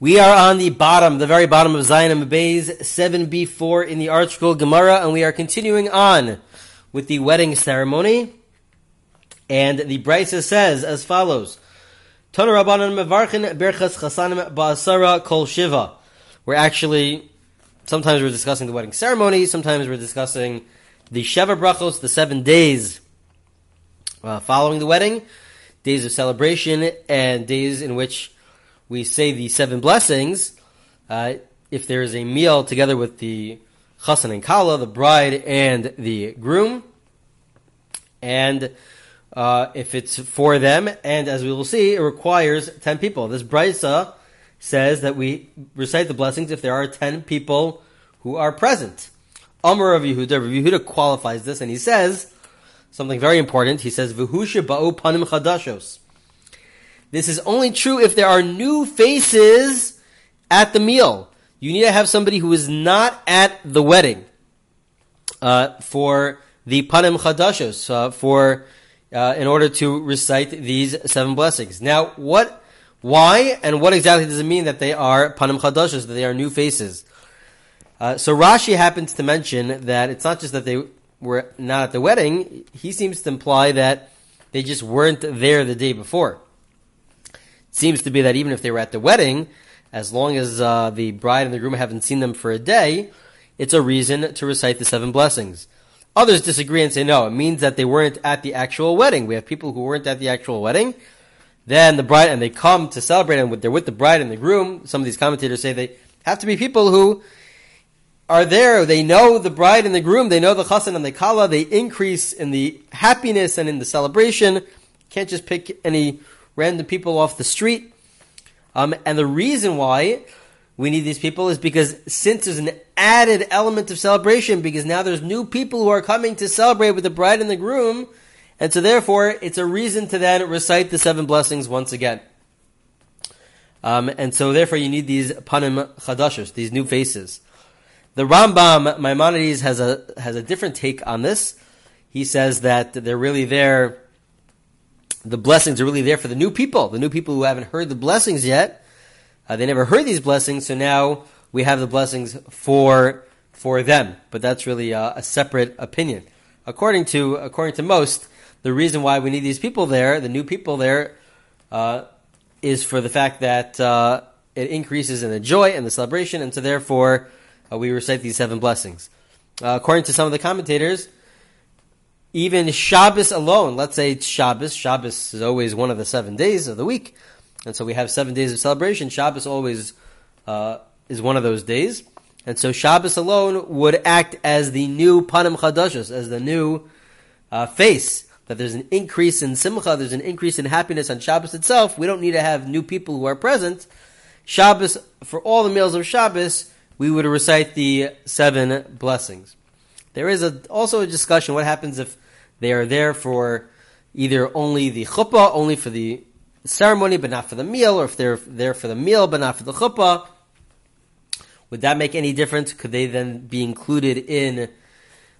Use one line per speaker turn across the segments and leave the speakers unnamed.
We are on the bottom, the very bottom of Zion and Bays 7b4 in the ArtScroll Gemara, and we are continuing on with the wedding ceremony. And the Brisa says as follows: Tana Kol Shiva. We're actually sometimes we're discussing the wedding ceremony, sometimes we're discussing the Sheva Brachos, the seven days uh, following the wedding, days of celebration, and days in which we say the seven blessings. Uh, if there is a meal together with the chassan and kala, the bride and the groom, and uh, if it's for them, and as we will see, it requires ten people. This brisa says that we recite the blessings if there are ten people who are present. Amar of Yehuda, Rav Yehuda qualifies this, and he says something very important. He says, "V'husha panim chadashos." This is only true if there are new faces at the meal. You need to have somebody who is not at the wedding uh, for the panim chadashos, uh, for uh, in order to recite these seven blessings. Now, what, why, and what exactly does it mean that they are panim chadashos, that they are new faces? Uh, so Rashi happens to mention that it's not just that they were not at the wedding. He seems to imply that they just weren't there the day before. Seems to be that even if they were at the wedding, as long as uh, the bride and the groom haven't seen them for a day, it's a reason to recite the seven blessings. Others disagree and say no, it means that they weren't at the actual wedding. We have people who weren't at the actual wedding. Then the bride and they come to celebrate and they're with the bride and the groom. Some of these commentators say they have to be people who are there, they know the bride and the groom, they know the chassan and the kala, they increase in the happiness and in the celebration. Can't just pick any random people off the street. Um, and the reason why we need these people is because since there's an added element of celebration, because now there's new people who are coming to celebrate with the bride and the groom, and so therefore it's a reason to then recite the seven blessings once again. Um, and so therefore you need these panim chadashos, these new faces. The Rambam Maimonides has a has a different take on this. He says that they're really there. The blessings are really there for the new people, the new people who haven't heard the blessings yet. Uh, they never heard these blessings, so now we have the blessings for for them. But that's really a, a separate opinion. According to according to most, the reason why we need these people there, the new people there, uh, is for the fact that uh, it increases in the joy and the celebration, and so therefore uh, we recite these seven blessings. Uh, according to some of the commentators, even Shabbos alone, let's say it's Shabbos, Shabbos is always one of the seven days of the week, and so we have seven days of celebration. Shabbos always uh, is one of those days, and so Shabbos alone would act as the new Panim Chadashos, as the new uh, face. That there's an increase in simcha, there's an increase in happiness on Shabbos itself. We don't need to have new people who are present. Shabbos, for all the meals of Shabbos, we would recite the seven blessings. There is a, also a discussion what happens if they are there for either only the chuppah, only for the ceremony but not for the meal, or if they're there for the meal but not for the chuppah. Would that make any difference? Could they then be included in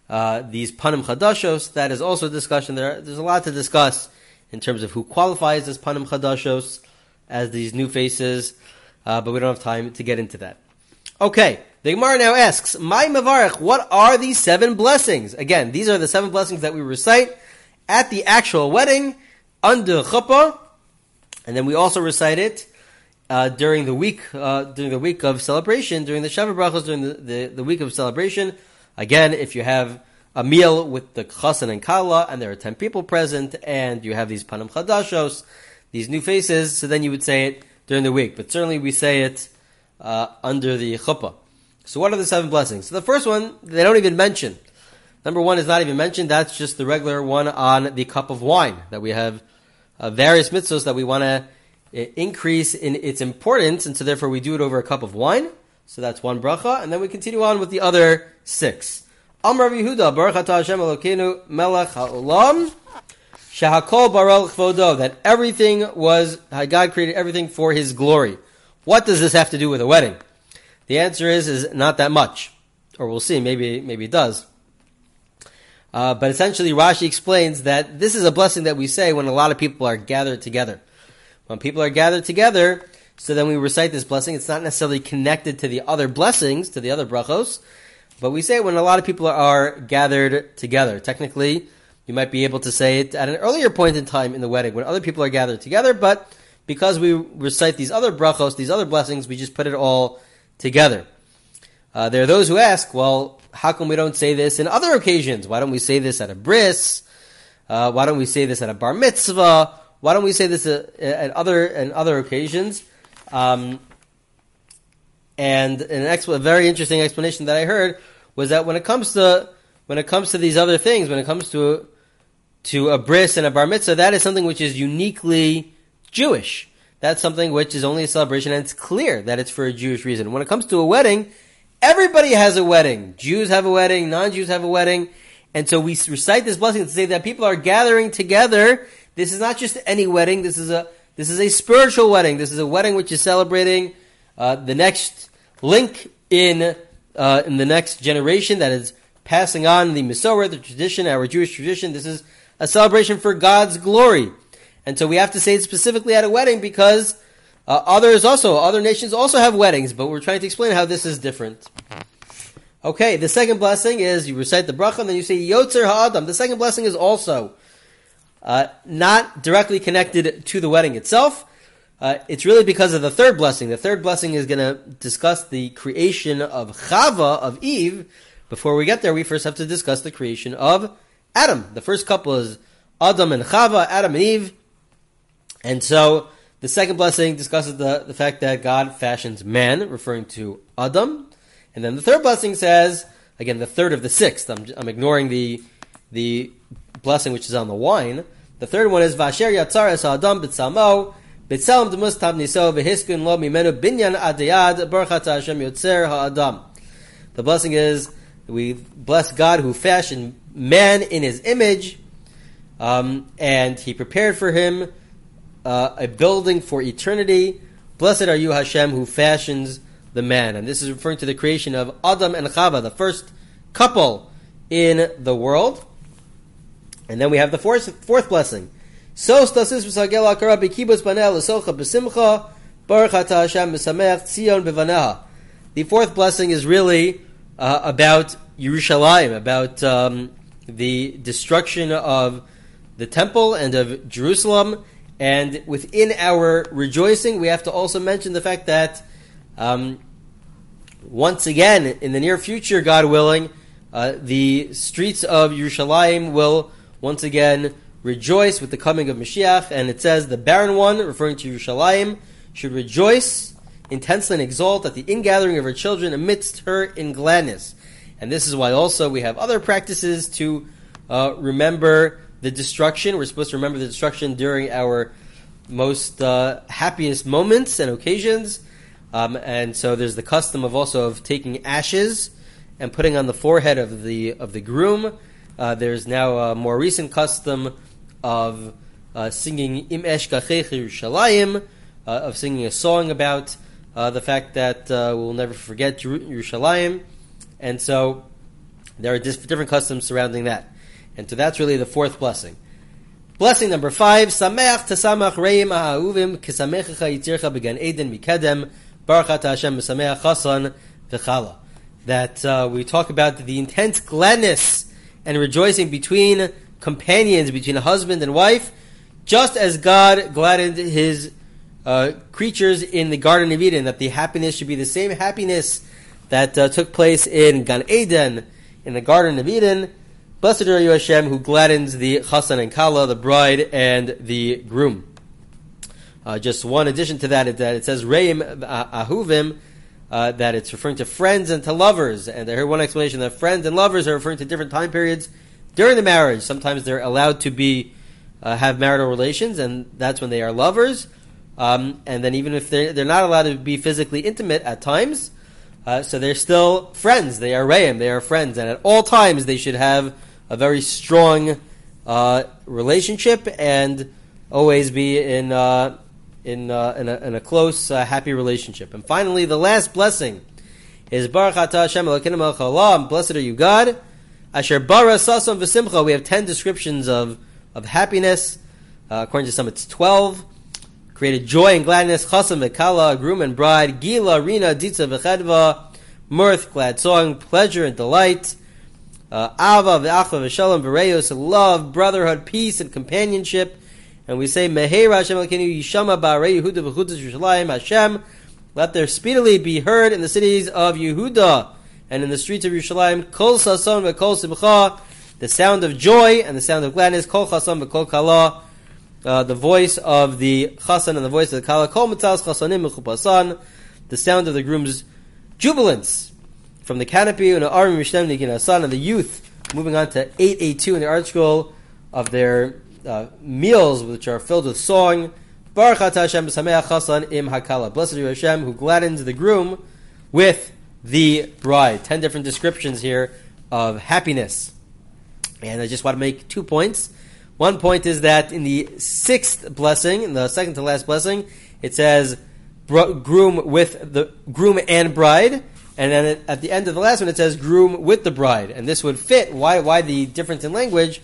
uh, these panim chadashos? That is also a discussion. There, there's a lot to discuss in terms of who qualifies as panim chadashos, as these new faces, uh, but we don't have time to get into that. Okay, the Gemara now asks, "My mavarich, what are these seven blessings?" Again, these are the seven blessings that we recite at the actual wedding under chuppah, and then we also recite it uh, during the week uh, during the week of celebration, during the Sheva brachos, during the, the, the, week of celebration. Again, if you have a meal with the chassan and kala, and there are ten people present, and you have these panim chadashos, these new faces, so then you would say it during the week. But certainly, we say it uh, under the chuppah. So what are the seven blessings? So the first one, they don't even mention. Number one is not even mentioned. That's just the regular one on the cup of wine that we have uh, various mitzvahs that we want to uh, increase in its importance, and so therefore we do it over a cup of wine. So that's one bracha, and then we continue on with the other six. Amr Yehuda, Baruch Hashem Elokeinu Melech Haolam, Shahakol Baruch Chvodo, that everything was, God created everything for His glory. What does this have to do with a wedding? The answer is is not that much, or we'll see. Maybe maybe it does. Uh, but essentially, Rashi explains that this is a blessing that we say when a lot of people are gathered together. When people are gathered together, So then we recite this blessing. It's not necessarily connected to the other blessings, to the other brachos, but we say when a lot of people are gathered together. Technically, you might be able to say it at an earlier point in time in the wedding when other people are gathered together, but because we recite these other brachos, these other blessings, we just put it all together. Uh, there are those who ask, well, how come we don't say this in other occasions? Why don't we say this at a bris? Uh, why don't we say this at a bar mitzvah? Why don't we say this at, at other and other occasions? Um, and an ex- a very interesting explanation that I heard was that when it comes to when it comes to these other things, when it comes to to a bris and a bar mitzvah, that is something which is uniquely Jewish. That's something which is only a celebration, and it's clear that it's for a Jewish reason. When it comes to a wedding, everybody has a wedding. Jews have a wedding, non-Jews have a wedding, and so we recite this blessing to say that people are gathering together. This is not just any wedding. This is a this is a spiritual wedding. This is a wedding which is celebrating uh, the next link in uh, in the next generation that is passing on the Masorah, the tradition, our Jewish tradition. This is a celebration for God's glory. And so we have to say it specifically at a wedding because uh, others also, other nations also have weddings, but we're trying to explain how this is different. Okay, the second blessing is you recite the bracha and then you say Yotzer Ha'adam. The second blessing is also uh, not directly connected to the wedding itself. Uh, it's really because of the third blessing. The third blessing is going to discuss the creation of Chava, of Eve. Before we get there, we first have to discuss the creation of Adam. The first couple is Adam and Chava, Adam and Eve. And so the second blessing discusses the, the fact that God fashions man, referring to Adam. And then the third blessing says, again, the third of the sixth. I'm, I'm ignoring the, the blessing which is on the wine. The third one is Vasher Yatzar Es Adam B'Tzamo B'Tzelem Demus Tav Niso V'Hiskun Lo Mimenu Binyan Adiyad Baruch Hashem Yotzer Ha'adam. The blessing is we bless God who fashioned man in His image, um, and He prepared for him uh, a building for eternity. Blessed are you, Hashem, who fashions the man. And this is referring to the creation of Adam and Chava, the first couple in the world. And then we have the fourth, fourth blessing. V'sagel b'simcha baruch Hashem tzion b'vaneha. The fourth blessing is really uh, about Yerushalayim, about um, the destruction of the temple and of Jerusalem. And within our rejoicing, we have to also mention the fact that um, once again, in the near future, God willing, uh, the streets of Yerushalayim will once again rejoice with the coming of Mashiach. And it says, the barren one, referring to Yerushalayim, should rejoice intensely and exult at the ingathering of her children amidst her in gladness. And this is why also we have other practices to uh, remember the destruction. We're supposed to remember the destruction during our most uh, happiest moments and occasions. Um, and so there's the custom of also of taking ashes and putting on the forehead of the of the groom. Uh, there's now a more recent custom of uh, singing Im Esh Yerushalayim, uh, of singing a song about uh, the fact that uh, we'll never forget Yerushalayim. And so there are different customs surrounding that. And so that's really the fourth blessing. Blessing number five, Sameach Tasamach Reim Ahuvim Kisamechacha Yitzircha Began Eden Mikedem Baruch Hashem Sameach Chasan V'chala. That uh, we talk about the intense gladness and rejoicing between companions, between a husband and wife, just as God gladdened his uh, creatures in the Garden of Eden, that the happiness should be the same happiness that uh, took place in Gan Eden, in the Garden of Eden. Blessed are you, Hashem, who gladdens the Chassan and Kala, the bride and the groom. Uh, just one addition to that that it says Reim Ahuvim, uh, that it's referring to friends and to lovers. And I heard one explanation that friends and lovers are referring to different time periods during the marriage. Sometimes they're allowed to be uh, have marital relations, and that's when they are lovers. Um, and then even if they're, they're not allowed to be physically intimate at times, uh, so they're still friends. They are reim. They are friends, and at all times they should have a very strong uh, relationship and always be in uh, in uh, in, a, in, a, close, uh, happy relationship. And finally, the last blessing is Baruch Atah Hashem Elokeinu Blessed are you, God. Asher bara sasam v'simcha. We have ten descriptions of of happiness. Uh, according to some, it's twelve created joy and gladness, chasam v'kala, groom and bride, gila, rina, ditza v'chedva, mirth, glad song, pleasure and delight, ava v'achva v'shalom v'reyos, love, brotherhood, peace and companionship. And we say, Mehera Hashem Elkeinu Yishama Ba'arei Yehuda v'chudas Yerushalayim Hashem, let there speedily be heard in the cities of Yehuda and in the streets of Yerushalayim, Kol Sason v'Kol Simcha, the sound of joy and the sound of gladness, Kol Chasan v'Kol Kala, uh, the voice of the Chasan and the voice of the Kala, Kol Mitzaz Chasanim v'Chupasan, the sound of the groom's jubilance from the canopy and the Arim Mishtem Nikin and the youth, moving on to 882 in the ArtScroll of their uh, meals which are filled with song. Baruch Hashem Chasan im Hakala. Blessed are Hashem who gladdens the groom with the bride. Ten different descriptions here of happiness. And I just want to make two points. One point is that in the sixth blessing, in the second to last blessing, it says groom with the groom and bride, and then at the end of the last one it says groom with the bride, and this would fit. Why? Why the difference in language?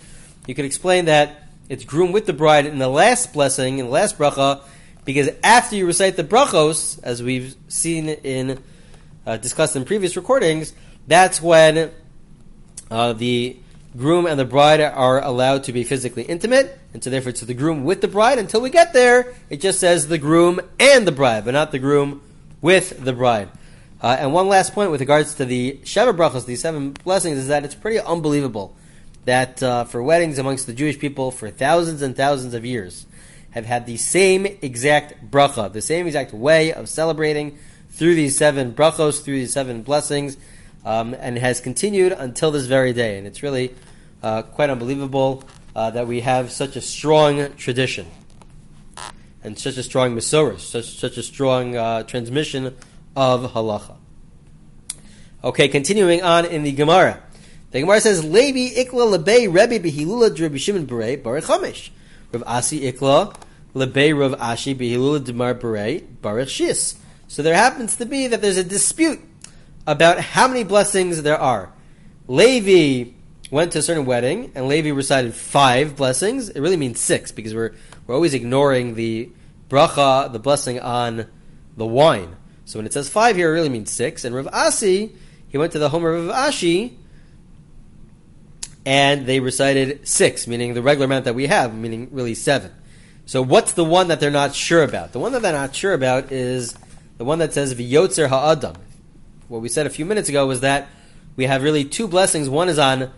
You could explain that it's groom with the bride in the last blessing, in the last bracha, because after you recite the brachos, as we've seen in uh, discussed in previous recordings, that's when uh, the groom and the bride are allowed to be physically intimate, and so therefore it's the groom with the bride. Until we get there, it just says the groom and the bride, but not the groom with the bride. Uh, and one last point with regards to the Sheva brachos, these seven blessings, is that it's pretty unbelievable that uh, for weddings amongst the Jewish people for thousands and thousands of years have had the same exact bracha, the same exact way of celebrating through these seven brachos, through these seven blessings, um, and has continued until this very day. And it's really uh, quite unbelievable uh, that we have such a strong tradition and such a strong Masorah, such, such a strong uh, transmission of halacha. Okay, continuing on in the Gemara. The Gemara says, Levi ikla lebei Rebbe behilula Rabbi Shimon berei baruch chamish. Rav Asi ikla lebei Rav Ashi behilula demar berei baruch shis. So there happens to be that there's a dispute about how many blessings there are. Levi went to a certain wedding, and Levi recited five blessings. It really means six because we're we're always ignoring the bracha, the blessing on the wine. So when it says five here, it really means six. And Rav Asi, he went to the home of Rav Ashi, and they recited six, meaning the regular amount that we have, meaning really seven. So what's the one that they're not sure about? The one that they're not sure about is the one that says v'yotzer ha'adam. What we said a few minutes ago was that we have really two blessings. One is on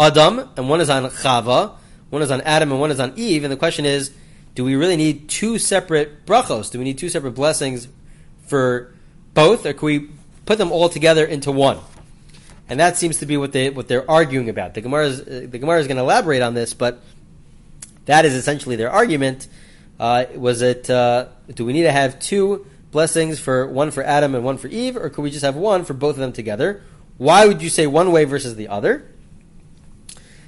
Adam and one is on Chava. One is on Adam and one is on Eve. And the question is, do we really need two separate brachos? Do we need two separate blessings for both, or can we put them all together into one? And that seems to be what they what they're arguing about. The Gemara is, uh, the Gemara is going to elaborate on this, but that is essentially their argument. Uh, was it? Uh, do we need to have two blessings for one for Adam and one for Eve, or could we just have one for both of them together? Why would you say one way versus the other?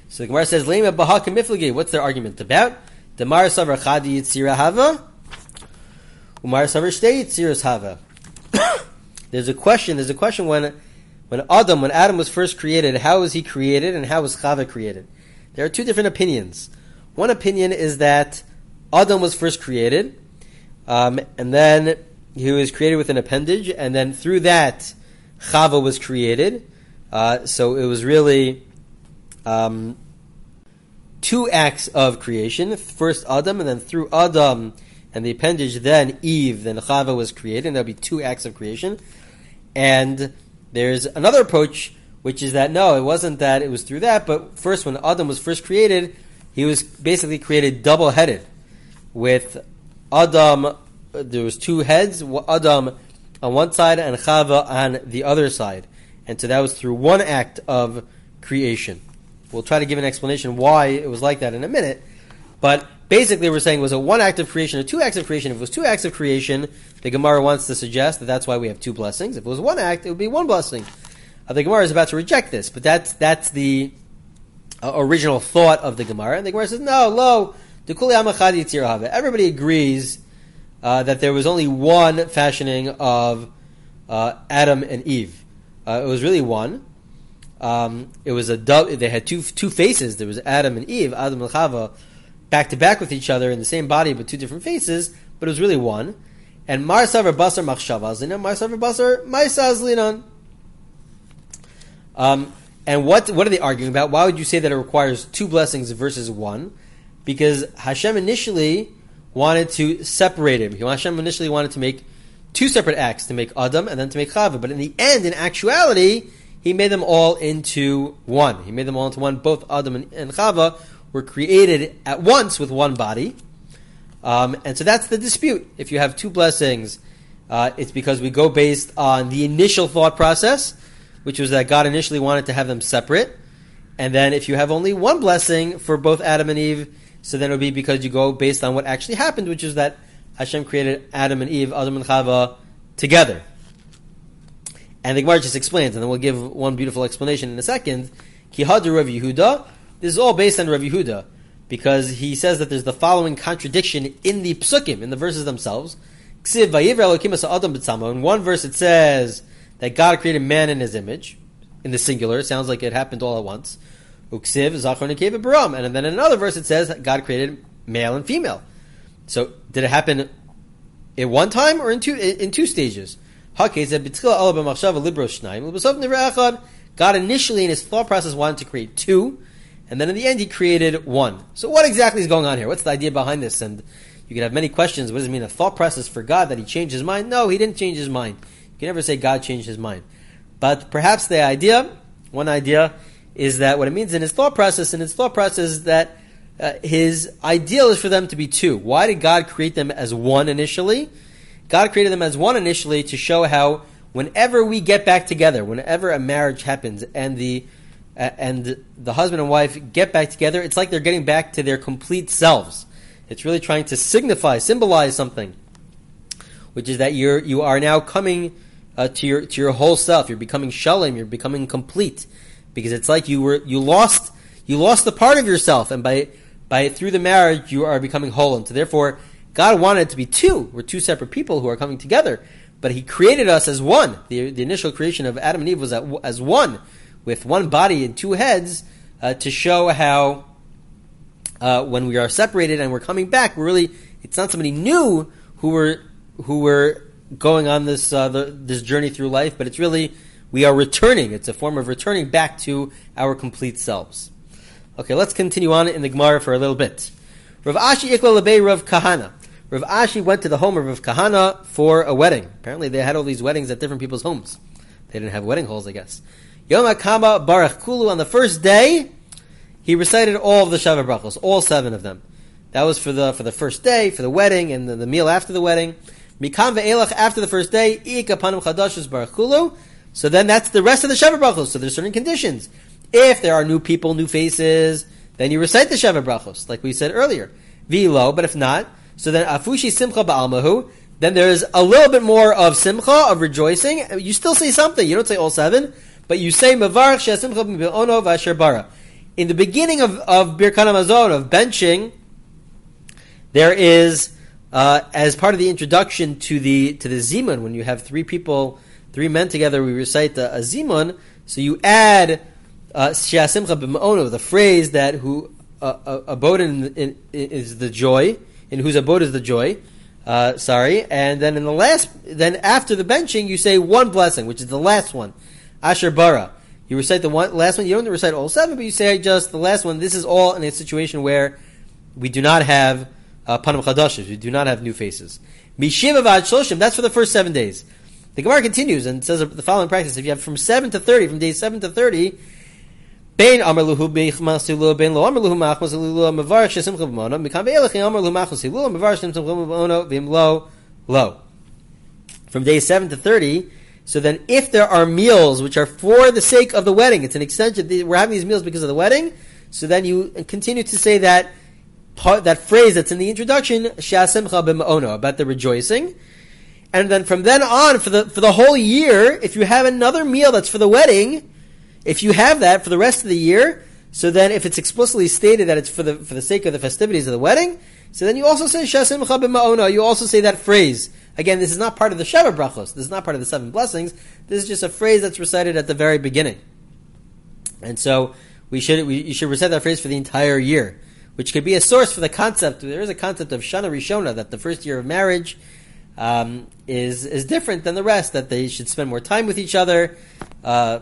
So the Gemara says, "Lema baha kamiflagi." What's their argument about? Demar savar chadi yitzira hava, umar savar shtei yitziras hava. There's a question. There's a question when when Adam, when Adam was first created, how was he created, and how was Chava created? There are two different opinions. One opinion is that Adam was first created, um, and then he was created with an appendage, and then through that, Chava was created. Uh, so it was really um, two acts of creation. First Adam, and then through Adam and the appendage, then Eve, then Chava was created, and there'll be two acts of creation. And there's another approach, which is that no, it wasn't that it was through that, but first when Adam was first created, he was basically created double headed with Adam there was two heads, Adam on one side and Chava on the other side. And so that was through one act of creation. We'll try to give an explanation why it was like that in a minute. But basically, we're saying was it one act of creation or two acts of creation? If it was two acts of creation, the Gemara wants to suggest that that's why we have two blessings. If it was one act, it would be one blessing. Uh, the Gemara is about to reject this, but that's that's the uh, original thought of the Gemara. And the Gemara says, no, lo, Everybody agrees uh, that there was only one fashioning of uh, Adam and Eve. Uh, it was really one. Um, it was a dub. They had two two faces. There was Adam and Eve, Adam and Chava, back to back with each other in the same body, but two different faces. but it was really one. And Marsav Basar Machshava Zlinan, Marsav Basar Maisa Zlinan. Um, and what what are they arguing about? Why would you say that it requires two blessings versus one? Because Hashem initially wanted to separate him. Hashem initially wanted to make two separate acts to make Adam and then to make Chava. But in the end, in actuality, he made them all into one. He made them all into one. Both Adam and, and Chava were created at once with one body. Um, and so that's the dispute. If you have two blessings, uh, it's because we go based on the initial thought process, which was that God initially wanted to have them separate. And then if you have only one blessing for both Adam and Eve, so then it would be because you go based on what actually happened, which is that Hashem created Adam and Eve, Adam and Chava, together. And the Gemara just explains, and then we'll give one beautiful explanation in a second. Kihadu Rav Yehuda. This is all based on Rav Yehuda, because he says that there's the following contradiction in the psukim, in the verses themselves. In one verse it says that God created man in his image, in the singular. It sounds like it happened all at once. And then in another verse it says that God created male and female. So did it happen in one time or in two in two stages? God initially in his thought process wanted to create two, and then in the end he created one. So what exactly is going on here? What's the idea behind this? And you could have many questions. What does it mean? A thought process for God that he changed his mind? No, he didn't change his mind. You can never say God changed his mind. But perhaps the idea, one idea, is that what it means in his thought process, in his thought process is that uh, his ideal is for them to be two. Why did God create them as one initially? God created them as one initially to show how whenever we get back together, whenever a marriage happens and the and the husband and wife get back together, it's like they're getting back to their complete selves. It's really trying to signify, symbolize something, which is that you're you are now coming uh, to your to your whole self. You're becoming shalom. You're becoming complete, because it's like you were you lost you lost the part of yourself, and by by through the marriage you are becoming whole. And so therefore, God wanted it to be two. We're two separate people who are coming together, but He created us as one. The, the initial creation of Adam and Eve was as one, with one body and two heads, uh, to show how uh, when we are separated and we're coming back, we're really it's not somebody new who were who were going on this uh, the, this journey through life, but it's really we are returning. It's a form of returning back to our complete selves. Okay, let's continue on in the Gemara for a little bit. Rav Ashi Ikla Lebei Rav Kahana. Rav Ashi went to the home of Rav Kahana for a wedding. Apparently, they had all these weddings at different people's homes. They didn't have wedding halls, I guess. Yom HaKama Baruch Kulu. On the first day, he recited all of the Sheva Brachos, all seven of them. That was for the for the first day, for the wedding, and the, the meal after the wedding. Mikam ve'elach after the first day, Ika Panim Chadashus Baruch Kulu. So then that's the rest of the Sheva Brachos. So there's certain conditions. If there are new people, new faces, then you recite the Sheva Brachos, like we said earlier. Vilo, but if not, so then Afushi Simcha Ba'almahu, then there's a little bit more of Simcha, of rejoicing. You still say something. You don't say all seven, but you say Mavarach Simcha B'Ono V'Asher Bara. In the beginning of, of Birkan Hamazon, of benching, there is, uh, as part of the introduction to the, to the Zimun, when you have three people, three men together, we recite the, a Zimun, so you add uh, the phrase that who uh, uh, abode in, in, in, is the joy, in whose abode is the joy. Uh, sorry, and then in the last, then after the benching, you say one blessing, which is the last one, Asher Bara. You recite the one last one. You don't recite all seven, but you say just the last one. This is all in a situation where we do not have uh, panam chadashim. We do not have new faces. Mishiv avad. That's for the first seven days. The Gemara continues and says the following practice: If you have from seven to thirty, from days seven to thirty, Lo. From day 7 to 30, so then if there are meals which are for the sake of the wedding, it's an extension, we're having these meals because of the wedding, so then you continue to say that part, that phrase that's in the introduction, Shasimcha B'ma'ono, about the rejoicing. And then from then on, for the, for the whole year, if you have another meal that's for the wedding, if you have that for the rest of the year, so then if it's explicitly stated that it's for the for the sake of the festivities of the wedding, so then you also say you also say that phrase. Again, this is not part of the Sheva Brachos. This is not part of the seven blessings. This is just a phrase that's recited at the very beginning. And so we should we, you should recite that phrase for the entire year. which could be a source for the concept. There is a concept of Shana Rishona that the first year of marriage um, is is different than the rest. That they should spend more time with each other uh,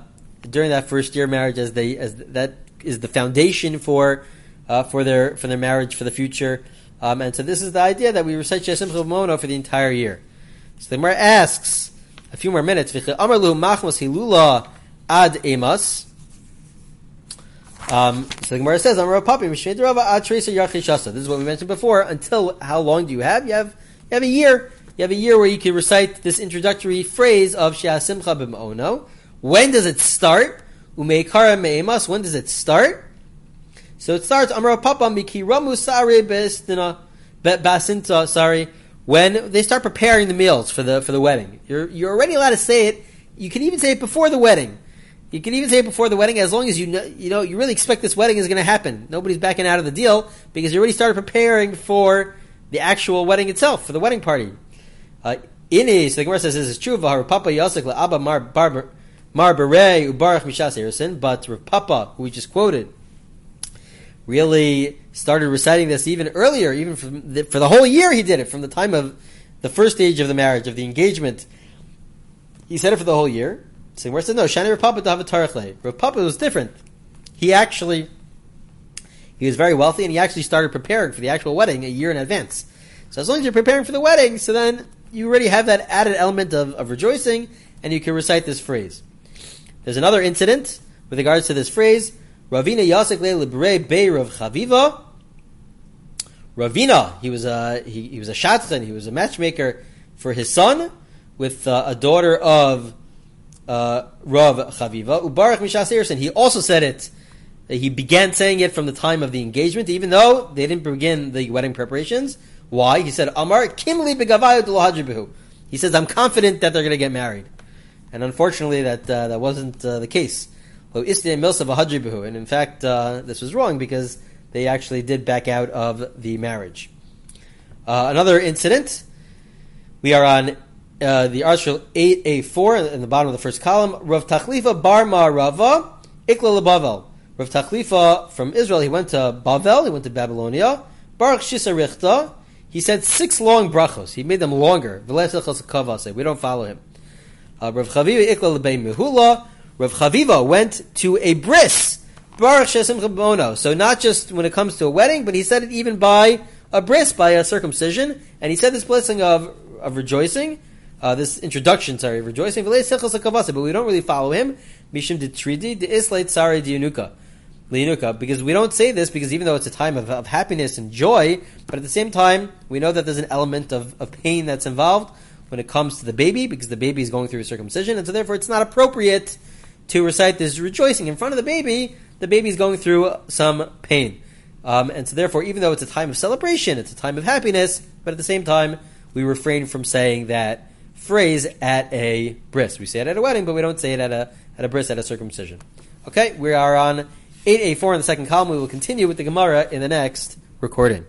during that first year of marriage, as they as that is the foundation for uh, for their for their marriage for the future. Um, and so this is the idea that we recite Shia Simcha for the entire year. So the Gemara asks a few more minutes. Um, so the Gemara says, "Amar Papi Rava ad This is what we mentioned before. Until how long do you have? You have you have a year. You have a year where you can recite this introductory phrase of Shia Simcha b'Mono. When does it start? Umeikara. When does it start? So it starts Amar Papa Mikiramu Sare Bestina Basinta. Sorry, when they start preparing the meals for the for the wedding. You're you're already allowed to say it. You can even say it before the wedding. You can even say it before the wedding, as long as you know you know you really expect this wedding is going to happen. Nobody's backing out of the deal because you already started preparing for the actual wedding itself, for the wedding party. Uh, so the Gemara says this is true. Papa Yasik Abba Mar Bar Mar Ubarach Mishas but Rav Papa, who we just quoted, really started reciting this even earlier, even the, for the whole year he did it, from the time of the first stage of the marriage, of the engagement. He said it for the whole year. So where said no, Shani Rav Papa David Rav Papa was different. He actually he was very wealthy and he actually started preparing for the actual wedding a year in advance. So as long as you're preparing for the wedding, so then you already have that added element of, of rejoicing and you can recite this phrase. There's another incident with regards to this phrase. Ravina Yasek Libre Be Rav Chaviva. Ravina, he was a he, he was a shadchan, he was a matchmaker for his son with uh, a daughter of uh, Rav Chaviva. Ubarak Mishas He also said it. He began saying it from the time of the engagement, even though they didn't begin the wedding preparations. Why? He said, Amar Kimli He says, I'm confident that they're going to get married. And unfortunately, that uh, that wasn't uh, the case. And in fact, uh, this was wrong because they actually did back out of the marriage. Uh, another incident. We are on uh, the ArtScroll 8A4 in the bottom of the first column. Rav Tachlifa Bar Rava Ikla Bavel. Rav Tachlifa from Israel, he went to Bavel, he went to Babylonia. Baruch Shisa Richta. He said six long brachos. He made them longer. We don't follow him. Uh, Rav Chaviva Ikla Lebei Mehula. Rav Chaviva went to a bris. Baruch. So not just when it comes to a wedding, but he said it even by a bris, by a circumcision. And he said this blessing of, of rejoicing, uh, this introduction, sorry, of rejoicing, but we don't really follow him. De. Because we don't say this because even though it's a time of, of happiness and joy, but at the same time, we know that there's an element of, of pain that's involved when it comes to the baby because the baby is going through a circumcision, and so therefore it's not appropriate to recite this rejoicing in front of the baby. The baby is going through some pain, um, and so therefore, even though it's a time of celebration, it's a time of happiness, but at the same time, we refrain from saying that phrase at a bris. We say it at a wedding, but we don't say it at a at a bris at a circumcision. Okay, we are on eight a four in the second column. We will continue with the Gemara in the next recording.